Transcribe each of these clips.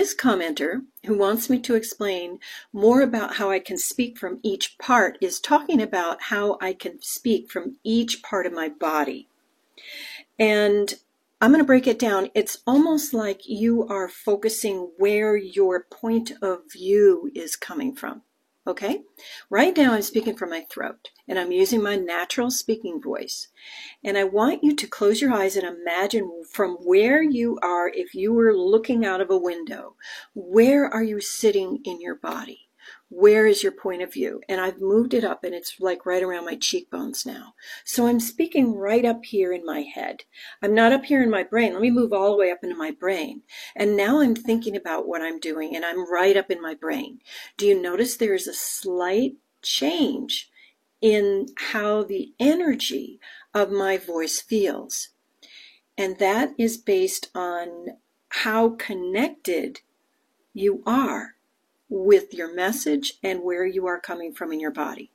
This commenter, who wants me to explain more about how I can speak from each part, is talking about how I can speak from each part of my body. And I'm going to break it down. It's almost like you are focusing where your point of view is coming from. Okay? Right now, I'm speaking from my throat and I'm using my natural speaking voice. And I want you to close your eyes and imagine from where you are, if you were looking out of a window, where are you sitting in your body? Where is your point of view? And I've moved it up and it's like right around my cheekbones now. So I'm speaking right up here in my head. I'm not up here in my brain. Let me move all the way up into my brain. And now I'm thinking about what I'm doing and I'm right up in my brain. Do you notice there's a slight change in how the energy of my voice feels? And that is based on how connected you are with your message and where you are coming from in your body.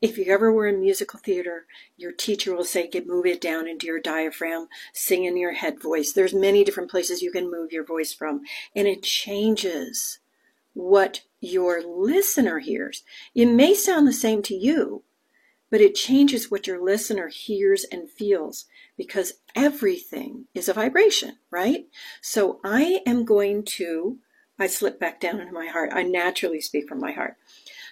If you ever were in musical theater, your teacher will say, get move it down into your diaphragm, sing in your head voice. There's many different places you can move your voice from, and it changes what your listener hears. It may sound the same to you, but it changes what your listener hears and feels because everything is a vibration, right? So I am going to I slip back down into my heart. I naturally speak from my heart.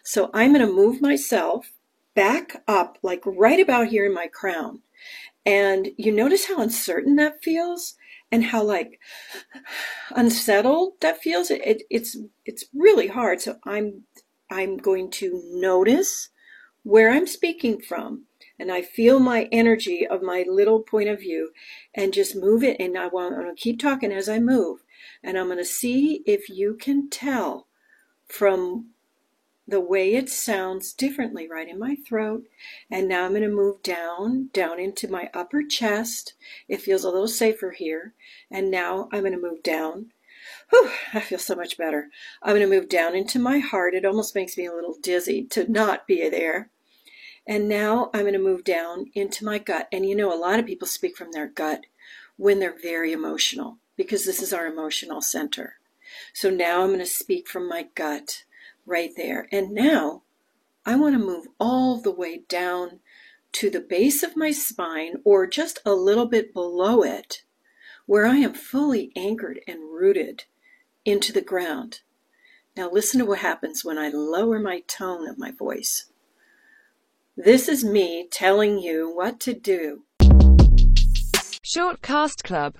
So I'm going to move myself back up, like right about here in my crown. And you notice how uncertain that feels and how like unsettled that feels. It, it, it's, it's really hard. So I'm, I'm going to notice where I'm speaking from and I feel my energy of my little point of view and just move it. And I want, to keep talking as I move. And I'm going to see if you can tell from the way it sounds differently right in my throat. And now I'm going to move down, down into my upper chest. It feels a little safer here. And now I'm going to move down. Whew, I feel so much better. I'm going to move down into my heart. It almost makes me a little dizzy to not be there. And now I'm going to move down into my gut. And you know, a lot of people speak from their gut when they're very emotional because this is our emotional center. So now I'm going to speak from my gut right there. And now I want to move all the way down to the base of my spine or just a little bit below it, where I am fully anchored and rooted into the ground. Now listen to what happens when I lower my tone of my voice. This is me telling you what to do. Shortcast Club